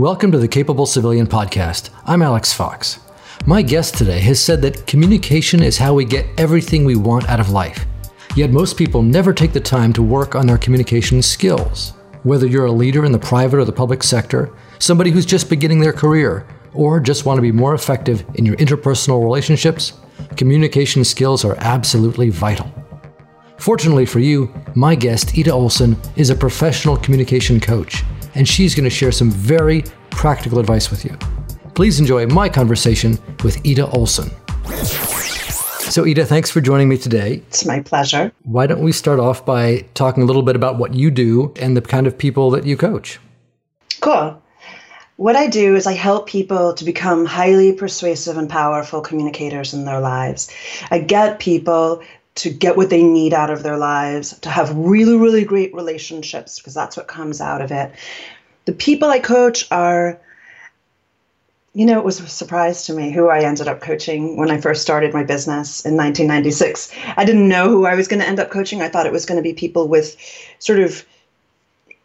Welcome to the Capable Civilian Podcast. I'm Alex Fox. My guest today has said that communication is how we get everything we want out of life. Yet most people never take the time to work on their communication skills. Whether you're a leader in the private or the public sector, somebody who's just beginning their career, or just want to be more effective in your interpersonal relationships, communication skills are absolutely vital. Fortunately for you, my guest, Ida Olson, is a professional communication coach and she's going to share some very practical advice with you. Please enjoy my conversation with Ida Olson. So, Ida, thanks for joining me today. It's my pleasure. Why don't we start off by talking a little bit about what you do and the kind of people that you coach? Cool. What I do is I help people to become highly persuasive and powerful communicators in their lives. I get people to get what they need out of their lives, to have really, really great relationships, because that's what comes out of it. The people I coach are, you know, it was a surprise to me who I ended up coaching when I first started my business in 1996. I didn't know who I was going to end up coaching. I thought it was going to be people with sort of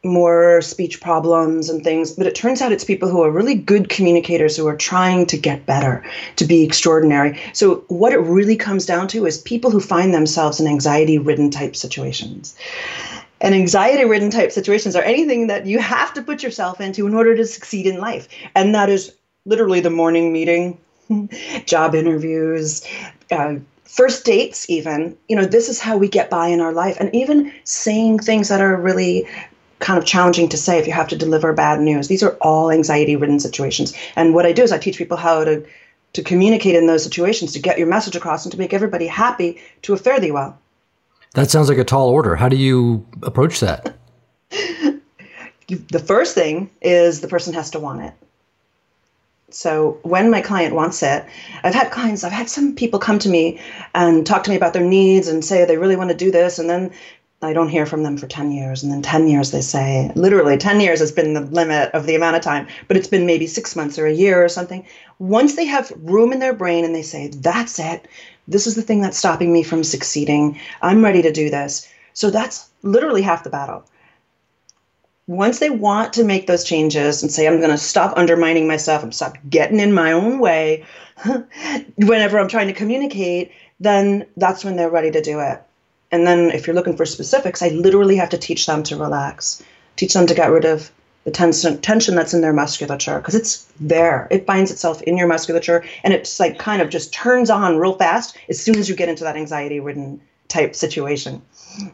more speech problems and things, but it turns out it's people who are really good communicators who are trying to get better, to be extraordinary. So, what it really comes down to is people who find themselves in anxiety ridden type situations. And anxiety ridden type situations are anything that you have to put yourself into in order to succeed in life. And that is literally the morning meeting, job interviews, uh, first dates even you know this is how we get by in our life and even saying things that are really kind of challenging to say if you have to deliver bad news. These are all anxiety ridden situations. And what I do is I teach people how to to communicate in those situations to get your message across and to make everybody happy to a fare thee well. That sounds like a tall order. How do you approach that? the first thing is the person has to want it. So when my client wants it, I've had clients, I've had some people come to me and talk to me about their needs and say they really want to do this. And then I don't hear from them for 10 years. And then 10 years, they say, literally 10 years has been the limit of the amount of time, but it's been maybe six months or a year or something. Once they have room in their brain and they say, that's it, this is the thing that's stopping me from succeeding, I'm ready to do this. So that's literally half the battle. Once they want to make those changes and say, I'm going to stop undermining myself, I'm stop getting in my own way whenever I'm trying to communicate, then that's when they're ready to do it. And then if you're looking for specifics, I literally have to teach them to relax, teach them to get rid of the tension tension that's in their musculature because it's there. It binds itself in your musculature and it's like kind of just turns on real fast as soon as you get into that anxiety ridden type situation.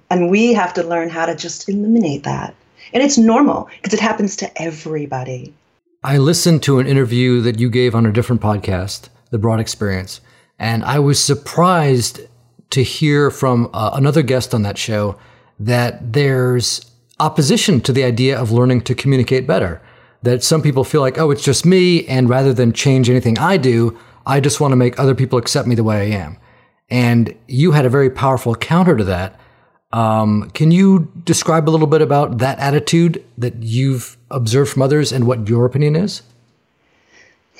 And we have to learn how to just eliminate that. And it's normal because it happens to everybody. I listened to an interview that you gave on a different podcast, The Broad Experience, and I was surprised to hear from uh, another guest on that show that there's opposition to the idea of learning to communicate better. That some people feel like, oh, it's just me, and rather than change anything I do, I just want to make other people accept me the way I am. And you had a very powerful counter to that. Um, can you describe a little bit about that attitude that you've observed from others and what your opinion is?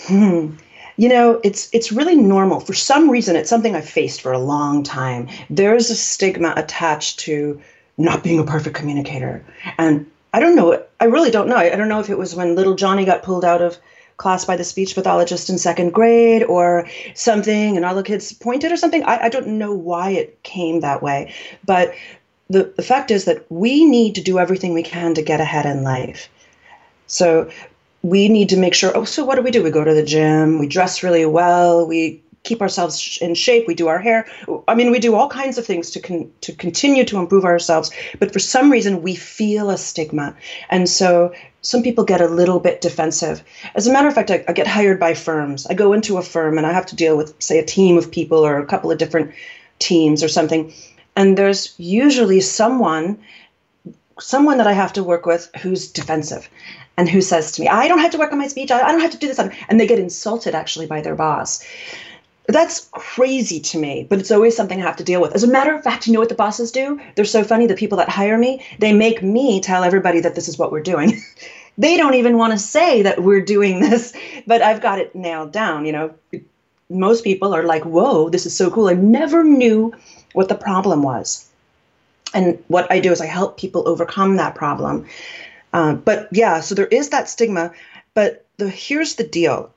You know it's it's really normal. For some reason it's something i've faced for a long time. There's a stigma attached to not being a perfect communicator. And i don't know i really don't know. I don't know if it was when little johnny got pulled out of class by the speech pathologist in second grade or something and all the kids pointed or something. I, I don't know why it came that way. But the, the fact is that we need to do everything we can to get ahead in life. So we need to make sure oh so what do we do? We go to the gym we dress really well we keep ourselves in shape we do our hair. I mean we do all kinds of things to con- to continue to improve ourselves but for some reason we feel a stigma. And so some people get a little bit defensive. As a matter of fact I, I get hired by firms. I go into a firm and i have to deal with say a team of people or a couple of different teams or something. And there's usually someone someone that I have to work with who's defensive and who says to me, I don't have to work on my speech. I, don't have to do this. And they get insulted actually by their boss. That's crazy to me, but it's always something I have to deal with. As a matter of fact, you know what the bosses do? They're so funny. The people that hire me, they make me tell everybody that this is what we're doing. they don't even want to say that we're doing this, but I've got it nailed down. You know, most people are like, whoa, this is so cool. I never knew what the problem was. And what I do is I help people overcome that problem. Uh, but yeah, so there is that stigma. But the here's the deal.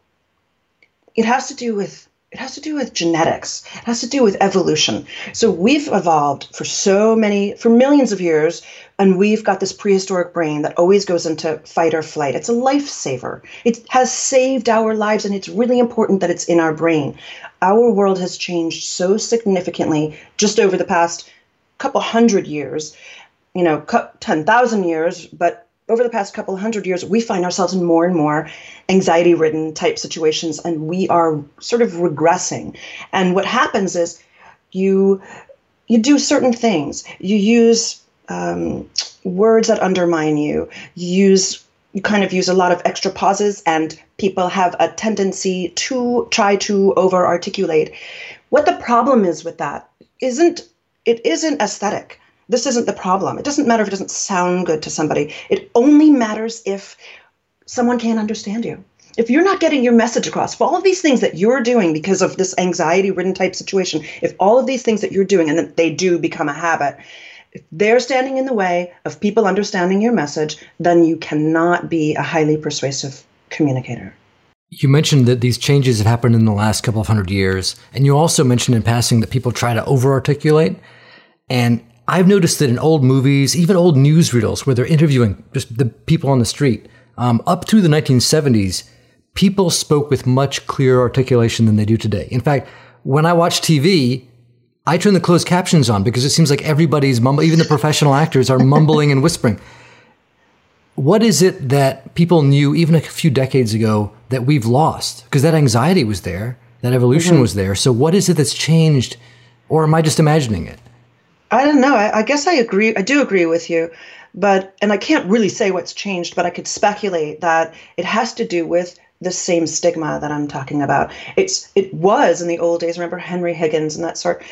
It has to do with it has to do with genetics. It has to do with evolution. So we've evolved for so many, for millions of years, and we've got this prehistoric brain that always goes into fight or flight. It's a lifesaver. It has saved our lives, and it's really important that it's in our brain. Our world has changed so significantly just over the past couple hundred years, you know, 10,000 years, but over the past couple hundred years, we find ourselves in more and more anxiety ridden type situations, and we are sort of regressing. And what happens is you you do certain things. You use um, words that undermine you. You use you kind of use a lot of extra pauses, and people have a tendency to try to over articulate. What the problem is with that isn't it isn't aesthetic this isn't the problem. It doesn't matter if it doesn't sound good to somebody. It only matters if someone can't understand you. If you're not getting your message across, if all of these things that you're doing because of this anxiety ridden type situation, if all of these things that you're doing and that they do become a habit, if they're standing in the way of people understanding your message, then you cannot be a highly persuasive communicator. You mentioned that these changes have happened in the last couple of hundred years, and you also mentioned in passing that people try to over articulate. And I've noticed that in old movies, even old newsreels where they're interviewing just the people on the street, um, up through the 1970s, people spoke with much clearer articulation than they do today. In fact, when I watch TV, I turn the closed captions on because it seems like everybody's mumbling, even the professional actors are mumbling and whispering. What is it that people knew even a few decades ago that we've lost? Because that anxiety was there, that evolution mm-hmm. was there. So, what is it that's changed? Or am I just imagining it? I don't know. I, I, guess I agree. I do agree with you, but and I can't really say what's changed, but I could speculate that it has to do with the same stigma that I'm talking about. It's it was in the old days. Remember Henry Higgins and that sort.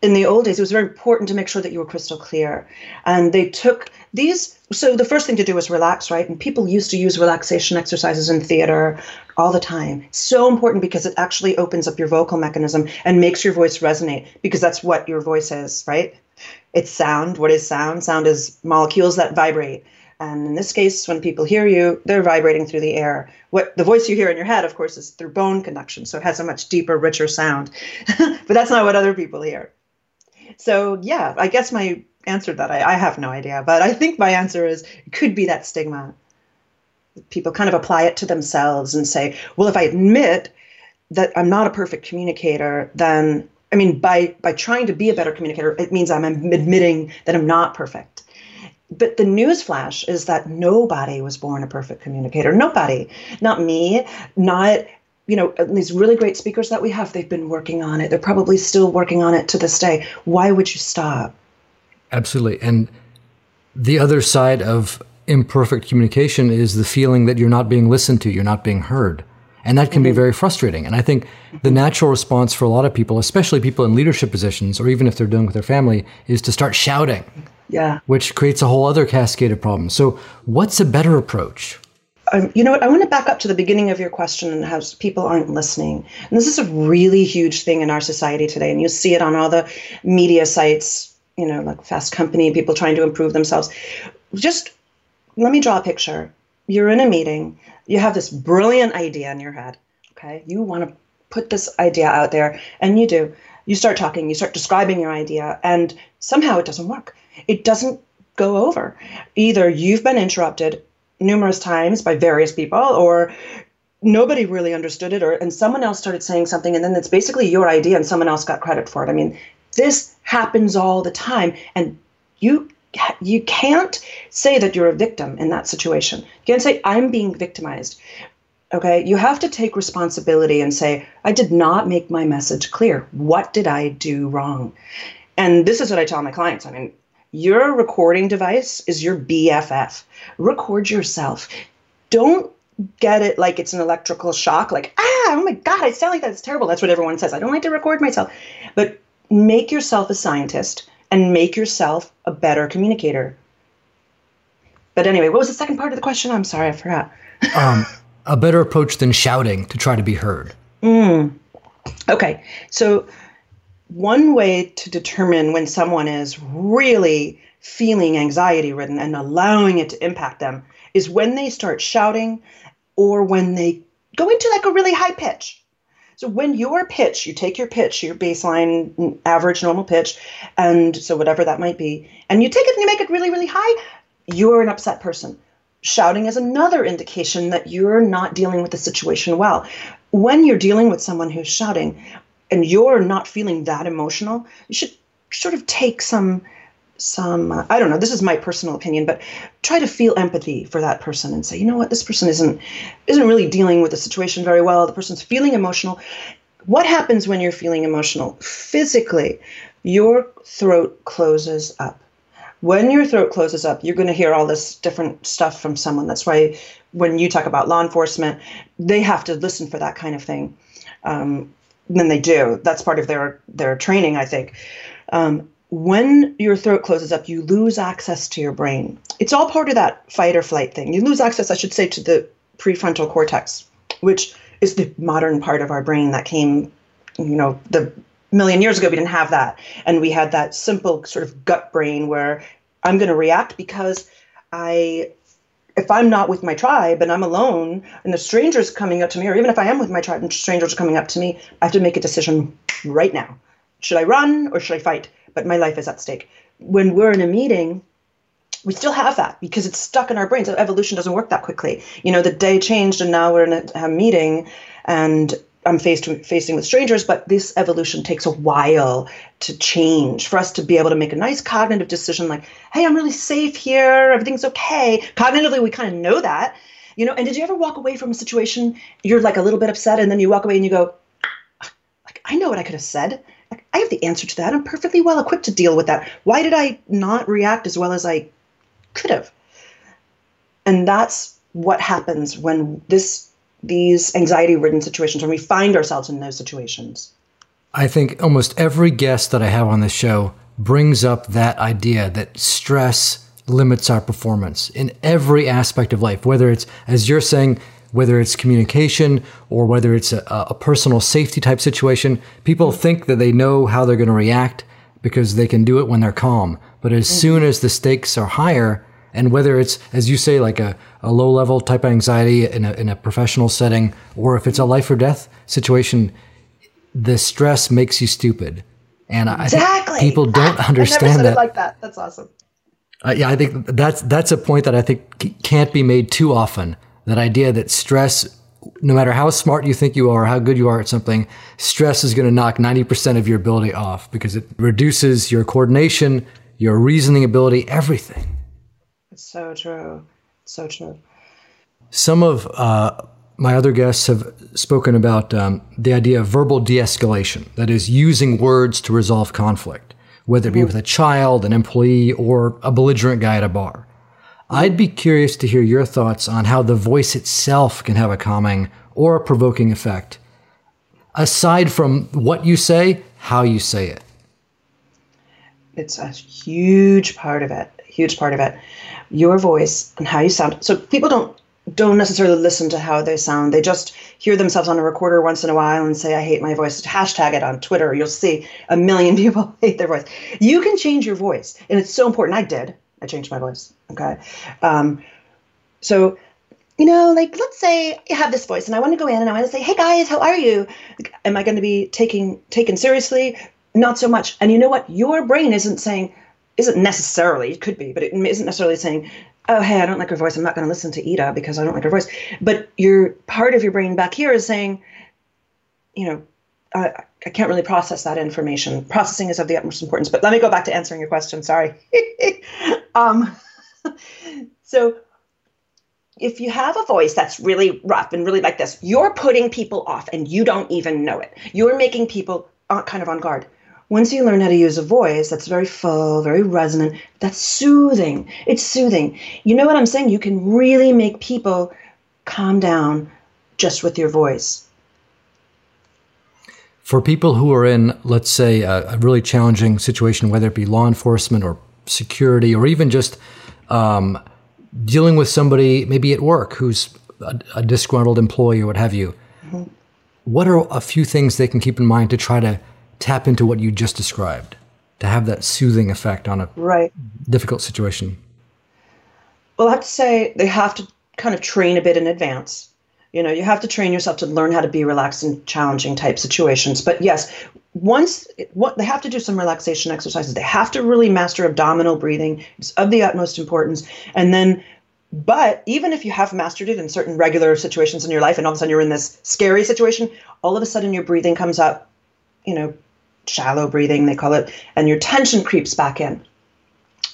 In the old days, it was very important to make sure that you were crystal clear, and they took these. So the first thing to do was relax, right? And people used to use relaxation exercises in theater all the time. So important because it actually opens up your vocal mechanism and makes your voice resonate because that's what your voice is, right? It's sound. What is sound? Sound is molecules that vibrate. And in this case, when people hear you, they're vibrating through the air. What the voice you hear in your head, of course, is through bone conduction, so it has a much deeper, richer sound. but that's not what other people hear. So yeah, I guess my answer to that I, I have no idea, but I think my answer is it could be that stigma. People kind of apply it to themselves and say, well, if I admit that I'm not a perfect communicator, then I mean, by by trying to be a better communicator, it means I'm admitting that I'm not perfect. But the news flash is that nobody was born a perfect communicator. Nobody, not me, not you know these really great speakers that we have. They've been working on it. They're probably still working on it to this day. Why would you stop? Absolutely, and the other side of imperfect communication is the feeling that you're not being listened to, you're not being heard. And that can mm-hmm. be very frustrating. And I think the natural response for a lot of people, especially people in leadership positions, or even if they're dealing with their family, is to start shouting. Yeah. Which creates a whole other cascade of problems. So, what's a better approach? Um, you know what? I want to back up to the beginning of your question and how people aren't listening. And this is a really huge thing in our society today. And you see it on all the media sites, you know, like Fast Company, people trying to improve themselves. Just let me draw a picture. You're in a meeting, you have this brilliant idea in your head. Okay. You want to put this idea out there, and you do. You start talking, you start describing your idea, and somehow it doesn't work. It doesn't go over. Either you've been interrupted numerous times by various people, or nobody really understood it, or and someone else started saying something, and then it's basically your idea, and someone else got credit for it. I mean, this happens all the time, and you you can't say that you're a victim in that situation. You can't say, I'm being victimized. Okay, you have to take responsibility and say, I did not make my message clear. What did I do wrong? And this is what I tell my clients. I mean, your recording device is your BFF. Record yourself. Don't get it like it's an electrical shock, like, ah, oh my God, I sound like that. It's terrible. That's what everyone says. I don't like to record myself. But make yourself a scientist and make yourself a better communicator. But anyway, what was the second part of the question? I'm sorry, I forgot. um, a better approach than shouting to try to be heard. Mm. Okay, so one way to determine when someone is really feeling anxiety ridden and allowing it to impact them is when they start shouting or when they go into like a really high pitch. So when your pitch, you take your pitch, your baseline mm, average normal pitch, and so whatever that might be, and you take it and you make it really, really high, you're an upset person. Shouting is another indication that you're not dealing with the situation well. When you're dealing with someone who's shouting and you're not feeling that emotional, you should sort of take some some uh, i don't know this is my personal opinion but try to feel empathy for that person and say you know what? This person isn't isn't really dealing with the situation very well. The person's feeling emotional. What happens when you're feeling emotional? Physically your throat closes up. When your throat closes up you're going to hear all this different stuff from someone. That's why when you talk about law enforcement they have to listen for that kind of thing um, then they do. That's part of their their training i think. Um, when your throat closes up, you lose access to your brain. It's all part of that fight or flight thing. You lose access, I should say, to the prefrontal cortex, which is the modern part of our brain that came, you know, the million years ago. We didn't have that. And we had that simple sort of gut brain where I'm going to react because I if I'm not with my tribe and I'm alone and the stranger's coming up to me, or even if I am with my tribe and strangers are coming up to me, I have to make a decision right now. Should I run or should I fight? But my life is at stake. When we're in a meeting, we still have that because it's stuck in our brains. Evolution doesn't work that quickly. You know, the day changed and now we're in a, a meeting and I'm faced facing with strangers, but this evolution takes a while to change for us to be able to make a nice cognitive decision like, hey, I'm really safe here, everything's okay. Cognitively, we kind of know that, you know. And did you ever walk away from a situation, you're like a little bit upset, and then you walk away and you go, like, I know what I could have said. I have the answer to that. I'm perfectly well equipped to deal with that. Why did I not react as well as I could have? And that's what happens when this these anxiety ridden situations when we find ourselves in those situations. I think almost every guest that I have on this show brings up that idea that stress limits our performance in every aspect of life, whether it's, as you're saying, whether it's communication or whether it's a, a personal safety type situation, people think that they know how they're going to react because they can do it when they're calm. But as mm-hmm. soon as the stakes are higher, and whether it's, as you say, like a, a low level type of anxiety in a, in a professional setting, or if it's a life or death situation, the stress makes you stupid. And exactly. I people don't understand that. like that. That's awesome. Uh, yeah, I think that's that's a point that I think can't be made too often that idea that stress, no matter how smart you think you are, how good you are at something, stress is going to knock 90% of your ability off because it reduces your coordination, your reasoning ability, everything. It's so true. so true. Some of uh, my other guests have spoken about um, the idea of verbal de escalation, that is, using words to resolve conflict, whether it be mm-hmm. with a child, an employee, or a belligerent guy at a bar. I'd be curious to hear your thoughts on how the voice itself can have a calming or a provoking effect, aside from what you say, how you say it. It's a huge part of it. Huge part of it. Your voice and how you sound. So people don't don't necessarily listen to how they sound. They just hear themselves on a recorder once in a while and say, I hate my voice. Hashtag it on Twitter. You'll see a million people hate their voice. You can change your voice. And it's so important. I did. I changed my voice. Okay. Um, so, you know, like let's say I have this voice and I want to go in and I want to say, "Hey guys, how are you?" Am I going to be taking taken seriously? Not so much. And you know what? Your brain isn't saying, isn't necessarily. It could be, but it isn't necessarily saying, "Oh, hey, I don't like her voice. I'm not going to listen to Ida because I don't like her voice." But your part of your brain back here is saying, you know, I, I can't really process that information. Processing is of the utmost importance. But let me go back to answering your question. Sorry. um, so, if you have a voice that's really rough and really like this, you're putting people off and you don't even know it. You're making people uh, kind of on guard. Once you learn how to use a voice that's very full, very resonant, that's soothing. It's soothing. You know what I'm saying? You can really make people calm down just with your voice for people who are in, let's say, a, a, really challenging situation, whether it be law enforcement or security, or even just um, dealing with somebody maybe at work who's a, a disgruntled employee or what have you, mm-hmm. what are a few things they can keep in mind to try to tap into what you just described, to have that soothing effect on a right. difficult situation? Well, I have to say they have to kind of train a bit in advance You know, you have to train yourself to learn how to be relaxed in challenging type situations. But yes, once what they have to do some relaxation exercises. They have to really master abdominal breathing. It's of the utmost importance. And then but even if you have mastered it in certain regular situations in your life and all of a sudden you're in this scary situation, all of a sudden your breathing comes up, you know, shallow breathing, they call it, and your tension creeps back in.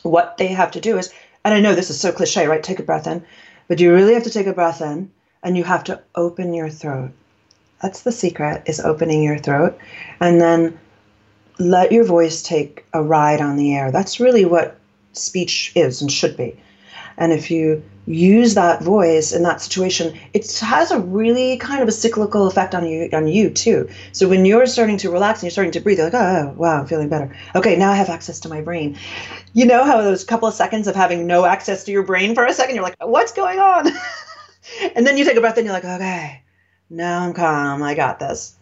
What they have to do is, and I know this is so cliche, right? Take a breath in, but you really have to take a breath in and you have to open your throat. That's the secret is opening your throat and then let your voice take a ride on the air. That's really what speech is and should be. And if you use that voice in that situation, it has a really kind of a cyclical effect on you on you too. So when you're starting to relax and you're starting to breathe, you're like, oh wow, I'm feeling better. Okay, now I have access to my brain. You know how those couple of seconds of having no access to your brain for a second, you're like, what's going on? and then you take a breath and you're like, okay, now I'm calm. I got this.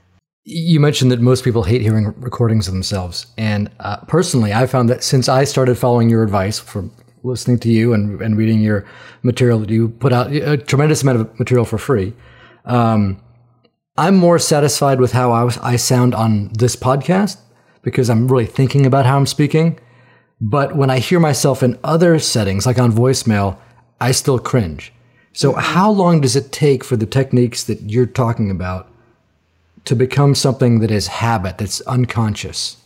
You mentioned that most people hate hearing recordings of themselves. And uh, personally, I found that since I started following your advice from listening to you and, and reading your material that you put out, a tremendous amount of material for free, um, I'm more satisfied with how I, was, I sound on this podcast because I'm really thinking about how I'm speaking. But when I hear myself in other settings, like on voicemail, I still cringe. So, mm-hmm. how long does it take for the techniques that you're talking about to become something that is habit, that's unconscious?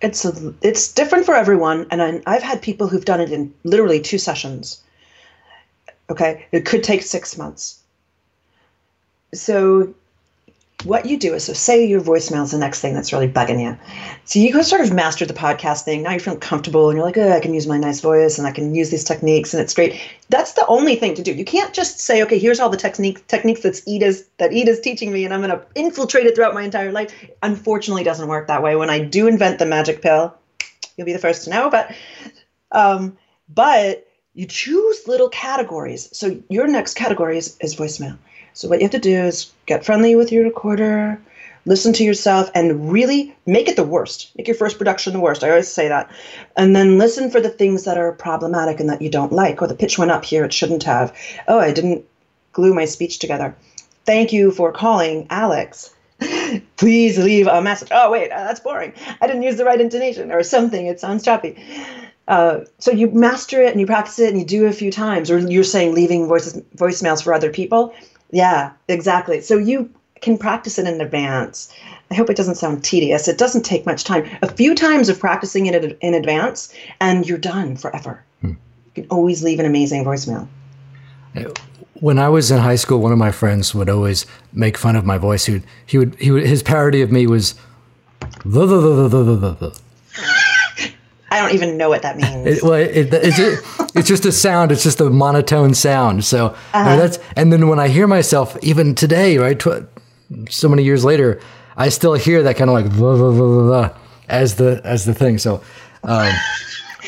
It's a, it's different for everyone, and I, I've had people who've done it in literally two sessions. Okay, it could take six months. So what you do is so say your voicemail is the next thing that's really bugging you. So you go sort of master the podcast thing. Now you're feeling comfortable and you're like, oh, I can use my nice voice and I can use these techniques and it's great. That's the only thing to do. You can't just say, okay, here's all the techniques techniques that's Ida's that Ida's teaching me and I'm gonna infiltrate it throughout my entire life. Unfortunately, doesn't work that way. When I do invent the magic pill, you'll be the first to know. But um, but you choose little categories. So your next category is, is voicemail. So what you have to do is get friendly with your recorder, listen to yourself, and really make it the worst. Make your first production the worst. I always say that. And then listen for the things that are problematic and that you don't like. Oh, the pitch went up here, it shouldn't have. Oh, I didn't glue my speech together. Thank you for calling Alex. Please leave a message. Oh, wait, uh, that's boring. I didn't use the right intonation or something. It sounds choppy. Uh, so you master it and you practice it and you do it a few times, or you're saying leaving voices, voicemails for other people. Yeah, exactly. So you can practice it in advance. I hope it doesn't sound tedious. It doesn't take much time. A few times of practicing it in advance, and you're done forever. Hmm. You can always leave an amazing voicemail. When I was in high school, one of my friends would always make fun of my voice. He would, he would, he would his parody of me was, the, the, the, the, the, the, the. I don't even know what that means. It, well, it, it's, it's just a sound. It's just a monotone sound. So uh-huh. that's and then when I hear myself, even today, right, tw- so many years later, I still hear that kind of like blah, blah, blah, as the as the thing. So um,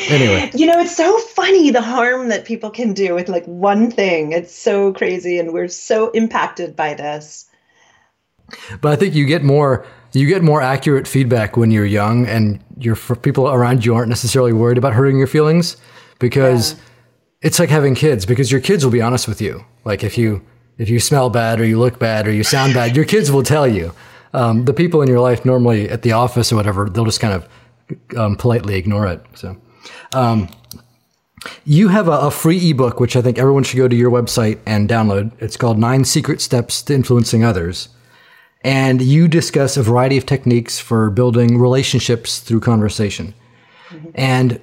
anyway, you know, it's so funny the harm that people can do with like one thing. It's so crazy, and we're so impacted by this. But I think you get more you get more accurate feedback when you're young and your people around you aren't necessarily worried about hurting your feelings because yeah. it's like having kids because your kids will be honest with you. Like if you if you smell bad or you look bad or you sound bad, your kids will tell you. Um, the people in your life normally at the office or whatever, they'll just kind of um, politely ignore it. So, um, you have a, a, free ebook, which I think everyone should go to your website and download. It's called Nine Secret Steps to Influencing Others and you discuss a variety of techniques for building relationships through conversation. Mm-hmm. And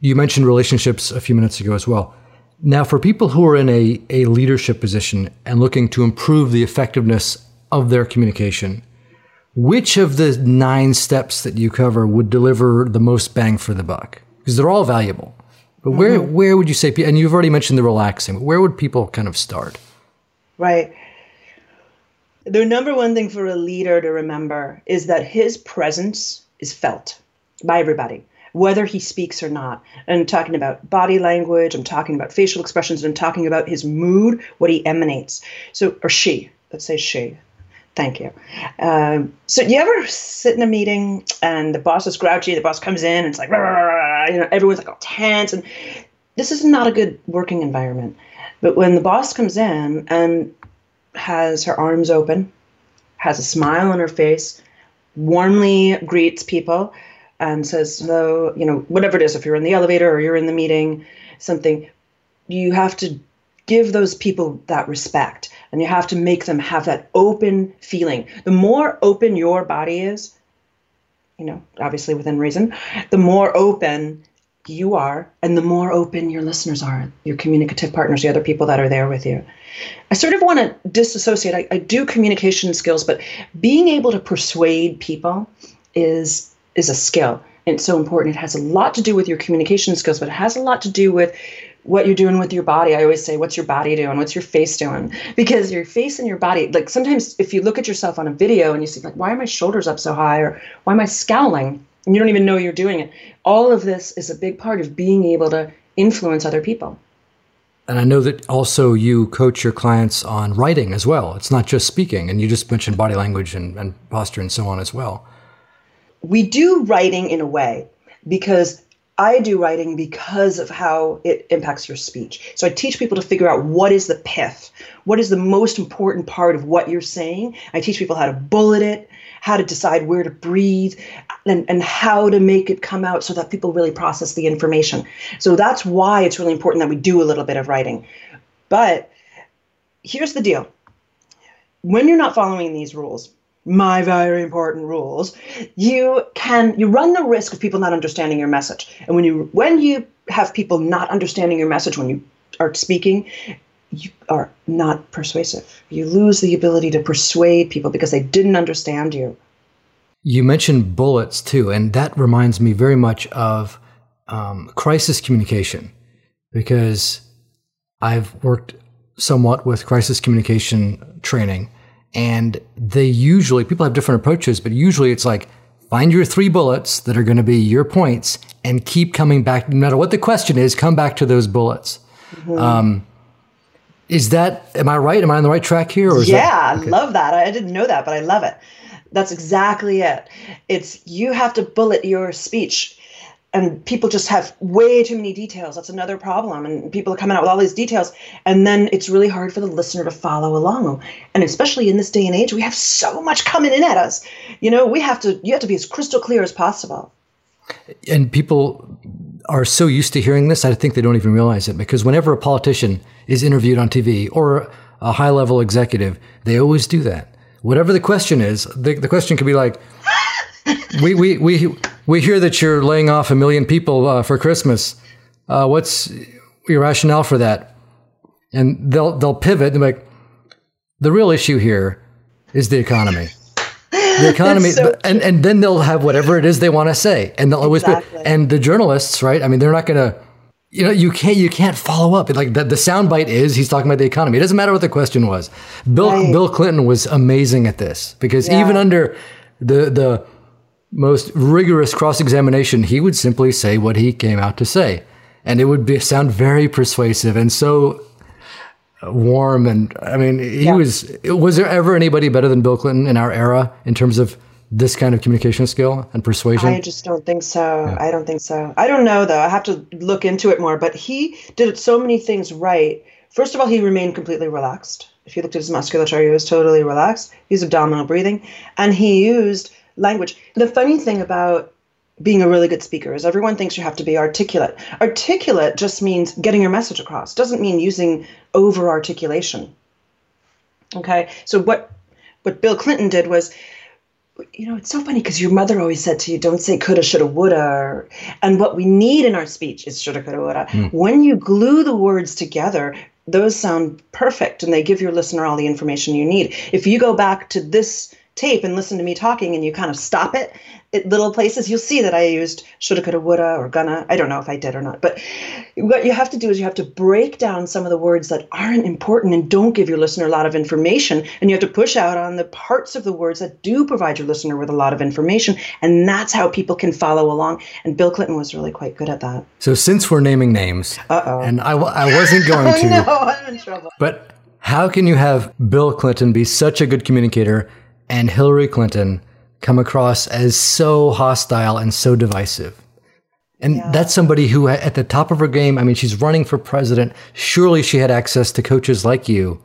you mentioned relationships a few minutes ago as well. Now, for people who are in a, a leadership position and looking to improve the effectiveness of their communication, which of the nine steps that you cover would deliver the most bang for the buck? Because they're all valuable. But where, mm-hmm. where would you say, and you've already mentioned the relaxing, where would people kind of start? Right the number one thing for a leader to remember is that his presence is felt by everybody whether he speaks or not. And I'm talking about body language, I'm talking about facial expressions, I'm talking about his mood, what he emanates. So, or she, let's say she. Thank you. Um, so, you ever sit in a meeting and the boss is grouchy, the boss comes in and it's like, rah, rah, rah, you know, everyone's like all tense, and this is not a good working environment. But when the boss comes in and has her arms open, has a smile on her face, warmly greets people, and says hello, you know, whatever it is, if you're in the elevator or you're in the meeting, something, you have to give those people that respect and you have to make them have that open feeling. The more open your body is, you know, obviously within reason, the more open you are and the more open your listeners are, your communicative partners, the other people that are there with you. I sort of want to disassociate. I, I do communication skills, but being able to persuade people is is a skill. And it's so important. It has a lot to do with your communication skills, but it has a lot to do with what you're doing with your body. I always say, what's your body doing? What's your face doing? Because your face and your body, like sometimes if you look at yourself on a video and you see, like, why are my shoulders up so high? Or why am I scowling? And you don't even know you're doing it. All of this is a big part of being able to influence other people. And I know that also you coach your clients on writing as well. It's not just speaking. And you just mentioned body language and, and posture and so on as well. We do writing in a way because I do writing because of how it impacts your speech. So I teach people to figure out what is the pith, what is the most important part of what you're saying. I teach people how to bullet it, how to decide where to breathe, and, and how to make it come out so that people really process the information. So that's why it's really important that we do a little bit of writing. But here's the deal when you're not following these rules, my very important rules, you can you run the risk of people not understanding your message. And when you when you have people not understanding your message when you are speaking, you are not persuasive. You lose the ability to persuade people because they didn't understand you. You mentioned bullets too, and that reminds me very much of um, crisis communication because I've worked somewhat with crisis communication training and they usually, people have different approaches, but usually it's like, find your three bullets that are going to be your points and keep coming back. No matter what the question is, come back to those bullets. Mm-hmm. Um, is that, am I right? Am I on the right track here? Or yeah, that, okay. I love that. I didn't know that, but I love it. That's exactly it. It's you have to bullet your speech and people just have way too many details. That's another problem. And people are coming out with all these details. And then it's really hard for the listener to follow along. And especially in this day and age, we have so much coming in at us. You know, we have to, you have to be as crystal clear as possible. And people are so used to hearing this, I think they don't even realize it because whenever a politician is interviewed on TV or a high level executive, they always do that. Whatever the question is, the, the question could be like, we, we, we, we hear that you're laying off a million people uh, for Christmas. Uh, what's your rationale for that? And they'll, they'll pivot and be like, the real issue here is the economy. The economy, so and, and then they'll have whatever it is they want to say. And they'll always exactly. be, and the journalists, right? I mean, they're not going to, you know, you can't you can't follow up. Like the, the soundbite is he's talking about the economy. It doesn't matter what the question was. Bill right. Bill Clinton was amazing at this because yeah. even under the the most rigorous cross examination, he would simply say what he came out to say. And it would be, sound very persuasive and so warm. And I mean, he yeah. was, was there ever anybody better than Bill Clinton in our era in terms of this kind of communication skill and persuasion? I just don't think so. Yeah. I don't think so. I don't know though. I have to look into it more, but he did so many things right. First of all, he remained completely relaxed. If you looked at his musculature, he was totally relaxed. He used abdominal breathing and he used language. The funny thing about being a really good speaker is everyone thinks you have to be articulate. Articulate just means getting your message across. Doesn't mean using over articulation. Okay? So what what Bill Clinton did was you know, it's so funny because your mother always said to you, don't say coulda, shoulda, woulda. And what we need in our speech is shoulda, coulda, woulda. Mm. When you glue the words together, those sound perfect and they give your listener all the information you need. If you go back to this tape and listen to me talking and you kind of stop it at little places, you'll see that I used shoulda, coulda, woulda, or gonna. I don't know if I did or not. But what you have to do is you have to break down some of the words that aren't important and don't give your listener a lot of information. And you have to push out on the parts of the words that do provide your listener with a lot of information. And that's how people can follow along. And Bill Clinton was really quite good at that. So since we're naming names, Uh-oh. and I, I wasn't going to. no, I'm in trouble. But how can you have Bill Clinton be such a good communicator and Hillary Clinton come across as so hostile and so divisive? And yeah. that's somebody who, at the top of her game, I mean, she's running for president. Surely she had access to coaches like you.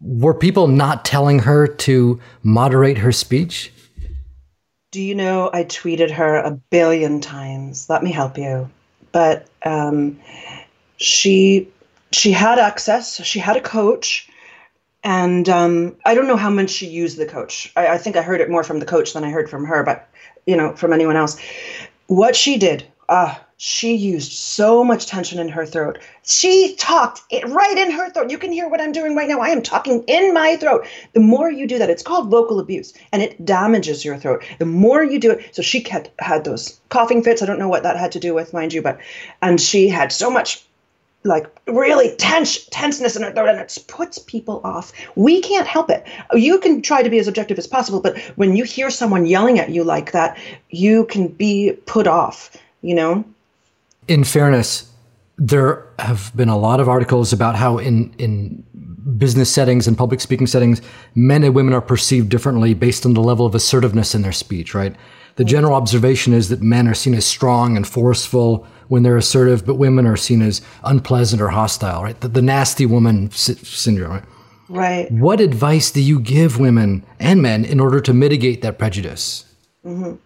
Were people not telling her to moderate her speech? Do you know I tweeted her a billion times? Let me help you. But um, she she had access. She had a coach, and um, I don't know how much she used the coach. I, I think I heard it more from the coach than I heard from her. But you know, from anyone else, what she did ah, uh, she used so much tension in her throat. She talked it right in her throat. You can hear what I'm doing right now. I am talking in my throat. The more you do that, it's called vocal abuse and it damages your throat. The more you do it, so she kept had those coughing fits. I don't know what that had to do with, mind you, but and she had so much like really tense tenseness in her throat and it puts people off we can't help it you can try to be as objective as possible but when you hear someone yelling at you like that you can be put off you know? In fairness, there have been a lot of articles about how in, in business settings and public speaking settings, men and women are perceived differently based on the level of assertiveness in their speech, right? The general observation is that men are seen as strong and forceful when they're assertive, but women are seen as unpleasant or hostile, right? The, the nasty woman sy- syndrome, right? Right. What advice do you give women and men in order to mitigate that prejudice? Mm-hmm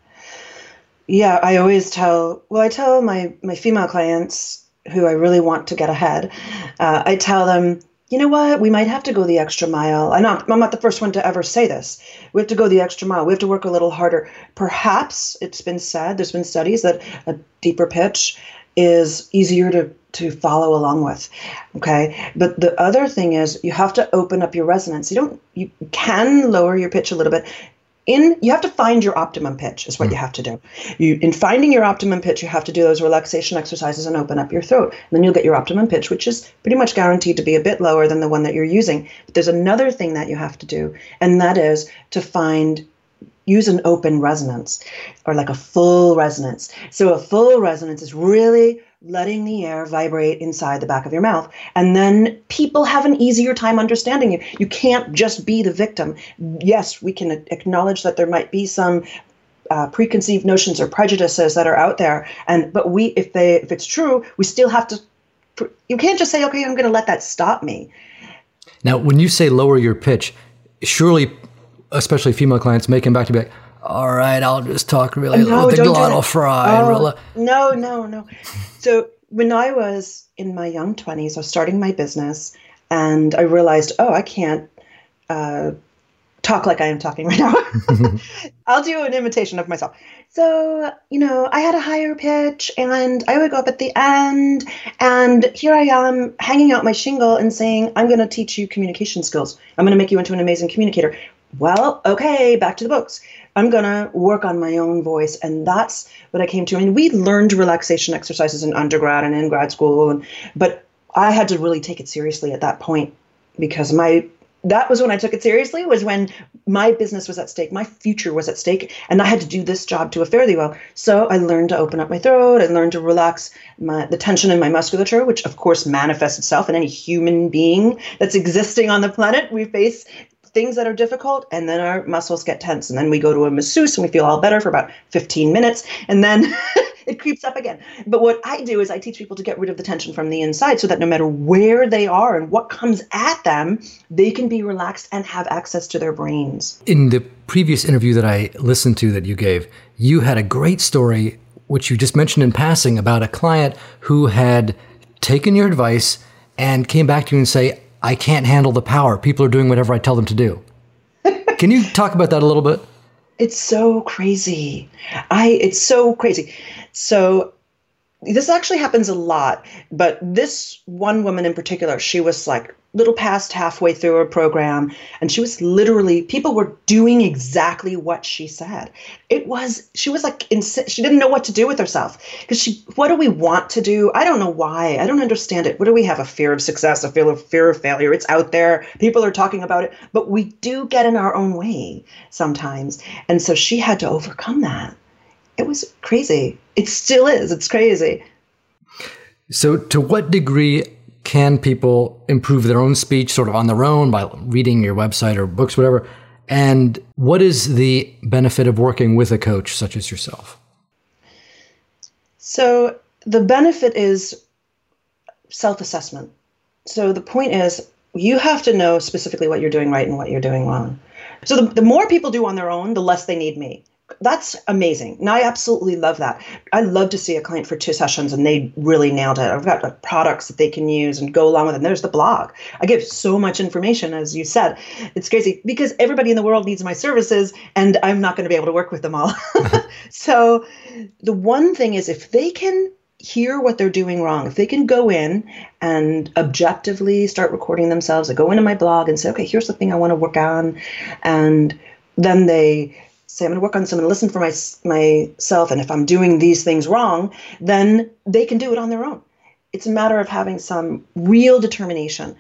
yeah, I always tell, well, I tell my, my female clients who I really want to get ahead, uh, I tell them, you know what, we might have to go the extra mile. I'm not, I'm not the first one to ever say this. We have to go the extra mile. We have to work a little harder. Perhaps it's been said, there's been studies that a deeper pitch is easier to to follow along with okay but the other thing is you have to open up your resonance you don't you can lower your pitch a little bit in you have to find your optimum pitch is what mm. you have to do. You in finding your optimum pitch you have to do those relaxation exercises and open up your throat. And then you'll get your optimum pitch which is pretty much guaranteed to be a bit lower than the one that you're using. But there's another thing that you have to do and that is to find use an open resonance or like a full resonance. So a full resonance is really letting the air vibrate inside the back of your mouth. And then people have an easier time understanding you. You can't just be the victim. Yes, we can acknowledge that there might be some uh, preconceived notions or prejudices that are out there, and but we, if they, if it's true, we still have to. You can't just say, "Okay, I'm going to let that stop me." Now, when you say lower your pitch, surely, especially female clients, may come back to be like, all right, I'll just talk really no, the glottal fry. Oh, no, no, no. So when I was in my young 20s, I was starting my business and I realized, oh, I can't uh, talk like I am talking right now. I'll do an imitation of myself. So, you know, I had a higher pitch and I would go up at the end. And here I am hanging out my shingle and saying, I'm going to teach you communication skills. I'm going to make you into an amazing communicator. Well, okay, back to the books. I'm going to work on my own voice. And that's what I came to. I mean, we learned relaxation exercises in undergrad and in grad school, and, but I had to really take it seriously at that point because my that was when I took it seriously was when my business was at stake, my future was at stake, and I had to do this job to a fairly well. So I learned to open up my throat, I learned to relax my, the tension in my musculature, which of course manifests itself in any human being that's existing on the planet. We face things that are difficult and then our muscles get tense and then we go to a masseuse and we feel all better for about 15 minutes and then it creeps up again. But what i do is i teach people to get rid of the tension from the inside so that no matter where they are and what comes at them they can be relaxed and have access to their brains. In the previous interview that i listened to that you gave you had a great story which you just mentioned in passing about a client who had taken your advice and came back to you and say I can't handle the power. People are doing whatever I tell them to do. Can you talk about that a little bit? It's so crazy. I it's so crazy. So this actually happens a lot, but this one woman in particular, she was like little past halfway through her program and she was literally people were doing exactly what she said. It was she was like insi- she didn't know what to do with herself because she what do we want to do? I don't know why. I don't understand it. What do we have a fear of success a fear of fear of failure? It's out there. People are talking about it. But we do get in our own way sometimes. And so she had to overcome that it was crazy it still is it's crazy so to what degree can people improve their own speech sort of on their own by reading your website or books, whatever? And what is the benefit of working with a coach such as yourself? So the benefit is self assessment. So the point is, you have to know specifically what you're doing right and what you're doing wrong. So the, the more people do on their own, the less they need me that's amazing. And I absolutely love that. I love to see a client for two sessions and they really nailed it. I've got like, products that they can use and go along with it. And there's the blog. I give so much information, as you said. It's crazy because everybody in the world needs my services and I'm not going to be able to work with them all. so the one thing is if they can hear what they're doing wrong, if they can go in and objectively start recording themselves, I go into my blog and say, okay, here's the thing I want to work on. And then they say I'm going to work on this, I'm going to listen for my, myself, and if I'm doing these things wrong, then they can do it on their own. It's a matter of having some real determination.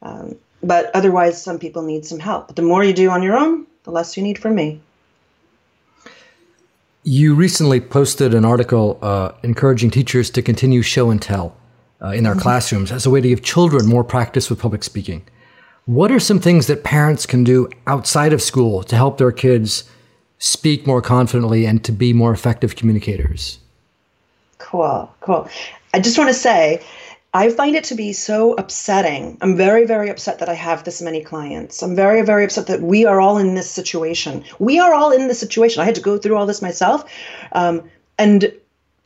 Um, but otherwise, some people need some help. But the more you do on your own, the less you need from me. You recently posted an article uh, encouraging teachers to continue show and tell uh, in their mm-hmm. classrooms as a way to give children more practice with public speaking. What are some things that parents can do outside of school to help their kids speak more confidently and to be more effective communicators? Cool, cool. I just want to say, I find it to be so upsetting. I'm very, very upset that I have this many clients. I'm very, very upset that we are all in this situation. We are all in this situation. I had to go through all this myself. Um, and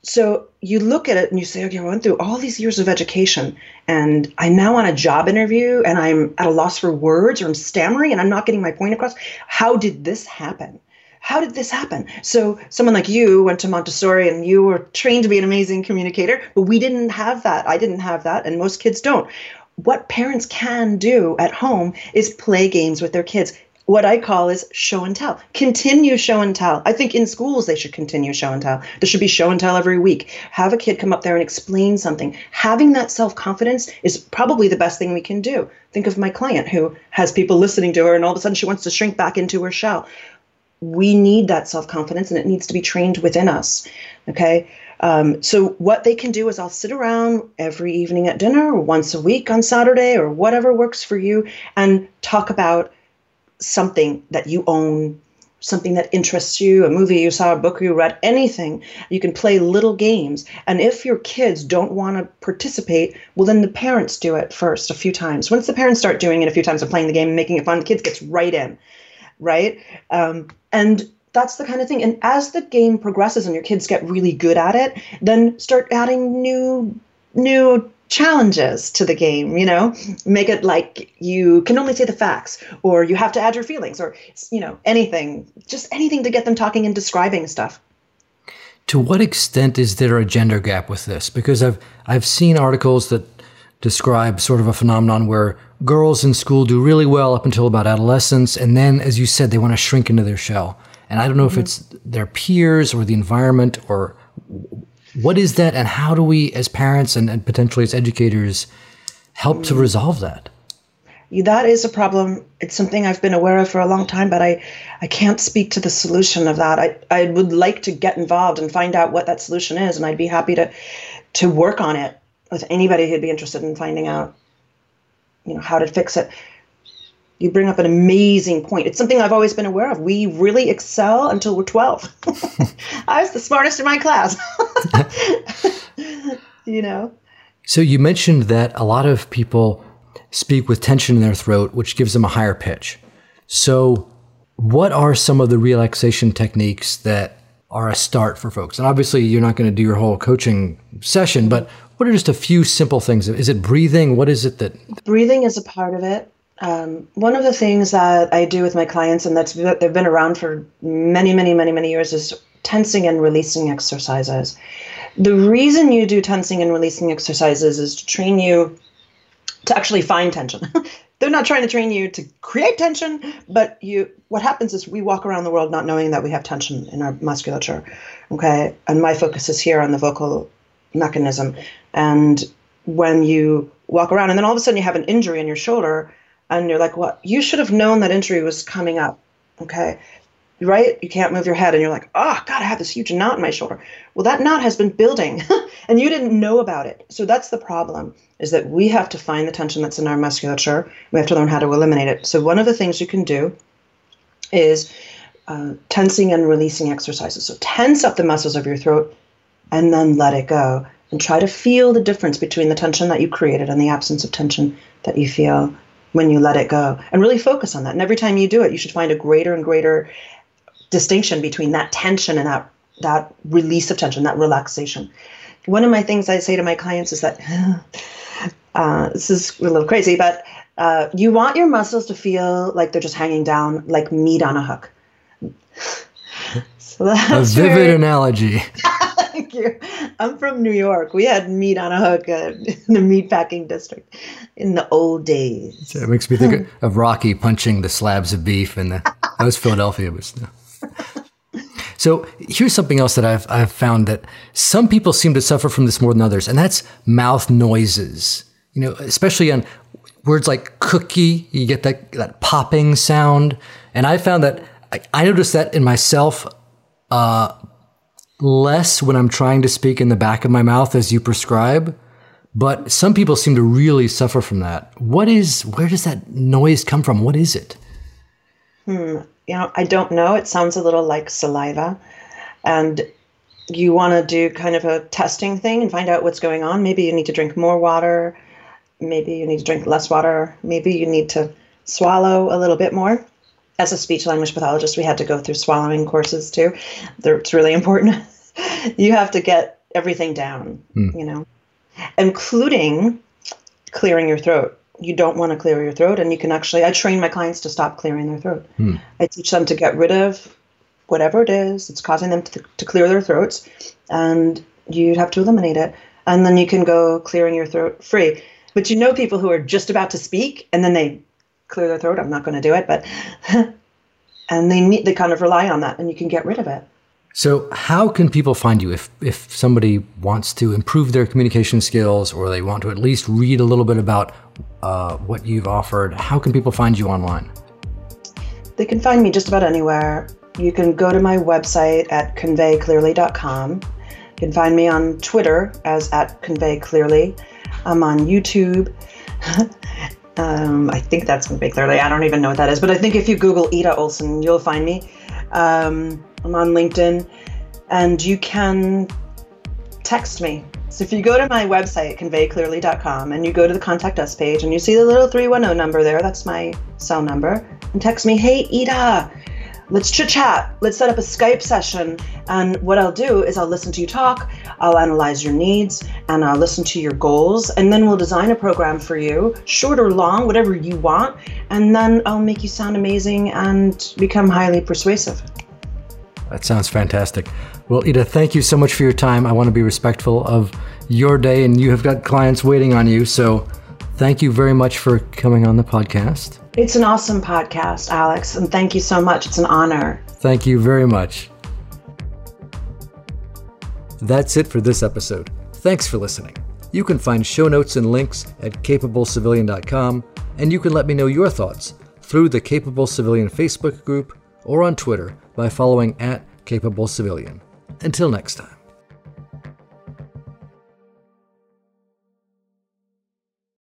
so you look at it and you say, okay, I went through all these years of education and I'm now on a job interview and I'm at a loss for words or I'm stammering and I'm not getting my point across. How did this happen? How did this happen? So someone like you went to Montessori and you were trained to be an amazing communicator, but we didn't have that. I didn't have that, and most kids don't. What parents can do at home is play games with their kids. What I call is show and tell. Continue show and tell. I think in schools they should continue show and tell. There should be show and tell every week. Have a kid come up there and explain something. Having that self confidence is probably the best thing we can do. Think of my client who has people listening to her and all of a sudden she wants to shrink back into her shell we need that self confidence and it needs to be trained within us. Okay. Um, so, what they can do is I'll sit around every evening at dinner or once a week on Saturday or whatever works for you and talk about something that you own, something that interests you, a movie you saw, a book you read, anything. You can play little games. And if your kids don't want to participate, well, then the parents do it first a few times. Once the parents start doing it a few times and playing the game and making it fun, the kids gets right in right? Um, and that's the kind of thing. And as the game progresses and your kids get really good at it, then start adding new new challenges to the game you know make it like you can only say the facts or you have to add your feelings or you know anything just anything to get them talking and describing stuff to what extent is there a gender gap with this because i've i've seen articles that describe sort of a phenomenon where girls in school do really well up until about adolescence. And then, as you said, they want to shrink into their shell. And I don't know mm-hmm. if it's their peers or the environment or what is that, and how do we, as parents and, and potentially as educators, help mm-hmm. to resolve that? That is a problem. It's something I've been aware of for a long time, but I, I can't speak to the solution of that. I, I would like to get involved and find out what that solution is, and I'd be happy to, to work on it with anybody who'd be interested in finding out you know how to fix it you bring up an amazing point. It's something i've always been aware of. We really excel until we're 12 i was the smartest in my class. You know? So you mentioned that a lot of people speak with tension in their throat which gives them a higher pitch. So what are some of the relaxation techniques that are a start for folks? And obviously you're not going to do your whole coaching session but what are just a few simple things? Is it breathing? What is it that? Breathing is a part of it. Um, one of the things that I do with my clients, and that's they've been around for many, many, many, many years, is tensing and releasing exercises. The reason you do tensing and releasing exercises is to train you to actually find tension. They're not trying to train you to create tension, but you. What happens is we walk around the world not knowing that we have tension in our musculature. Okay, and my focus is here on the vocal mechanism. And when you walk around and then all of a sudden you have an injury in your shoulder and you're like, what? You should have known that injury was coming up. Okay. Right? You can't move your head and you're like, oh, God, I have this huge knot in my shoulder. Well, that knot has been building and you didn't know about it. So that's the problem is that we have to find the tension that's in our musculature. We have to learn how to eliminate it. So one of the things you can do is uh, tensing and releasing exercises. So tense up the muscles of your throat and then let it go and try to feel the difference between the tension that you created and the absence of tension that you feel when you let it go and really focus on that. And every time you do it, you should find a greater and greater distinction between that tension and that that release of tension, that relaxation. One of my things I say to my clients is that uh, this is a little crazy, but uh, you want your muscles to feel like they're just hanging down like meat on a hook. so that's a vivid analogy. thank you. I'm from New York. We had meat on a hook uh, in the meatpacking district in the old days. So it makes me think of Rocky punching the slabs of beef, and that was Philadelphia. Was so here's something else that I've I've found that some people seem to suffer from this more than others, and that's mouth noises. You know, especially on words like cookie, you get that, that popping sound. And I found that I, I noticed that in myself uh, less when I'm trying to speak in the back of my mouth as you prescribe. But some people seem to really suffer from that. What is, where does that noise come from? What is it? Hmm. You know, I don't know. It sounds a little like saliva. And you want to do kind of a testing thing and find out what's going on. Maybe you need to drink more water maybe you need to drink less water. Maybe you need to swallow a little bit more. As a speech language pathologist, we had to go through swallowing courses too. It's really important. you have to get everything down, mm. you know, including clearing your throat. You don't want to clear your throat, and you can actually. I train my clients to stop clearing their throat. Mm. I teach them to get rid of whatever it is that's causing them to, to clear their throats, and you have to eliminate it. And then you can go clearing your throat free. But you know people who are just about to speak and then they clear their throat. I'm not going to do it, but and they need they kind of rely on that, and you can get rid of it. So, how can people find you if if somebody wants to improve their communication skills, or they want to at least read a little bit about uh, what you've offered? How can people find you online? They can find me just about anywhere. You can go to my website at conveyclearly.com. You can find me on Twitter as at conveyclearly. I'm on YouTube. um, I think that's going to be clearly. I don't even know what that is, but I think if you Google Ida Olson, you'll find me. Um, I'm on LinkedIn, and you can text me. So if you go to my website, conveyclearly.com, and you go to the contact us page, and you see the little 310 number there, that's my cell number, and text me, hey, Ida, let's chit chat. Let's set up a Skype session. And what I'll do is I'll listen to you talk, I'll analyze your needs, and I'll listen to your goals. And then we'll design a program for you, short or long, whatever you want. And then I'll make you sound amazing and become highly persuasive. That sounds fantastic. Well, Ida, thank you so much for your time. I want to be respectful of your day, and you have got clients waiting on you. So thank you very much for coming on the podcast. It's an awesome podcast, Alex, and thank you so much. It's an honor. Thank you very much. That's it for this episode. Thanks for listening. You can find show notes and links at capablecivilian.com, and you can let me know your thoughts through the Capable Civilian Facebook group or on Twitter by following at Capable Civilian. Until next time.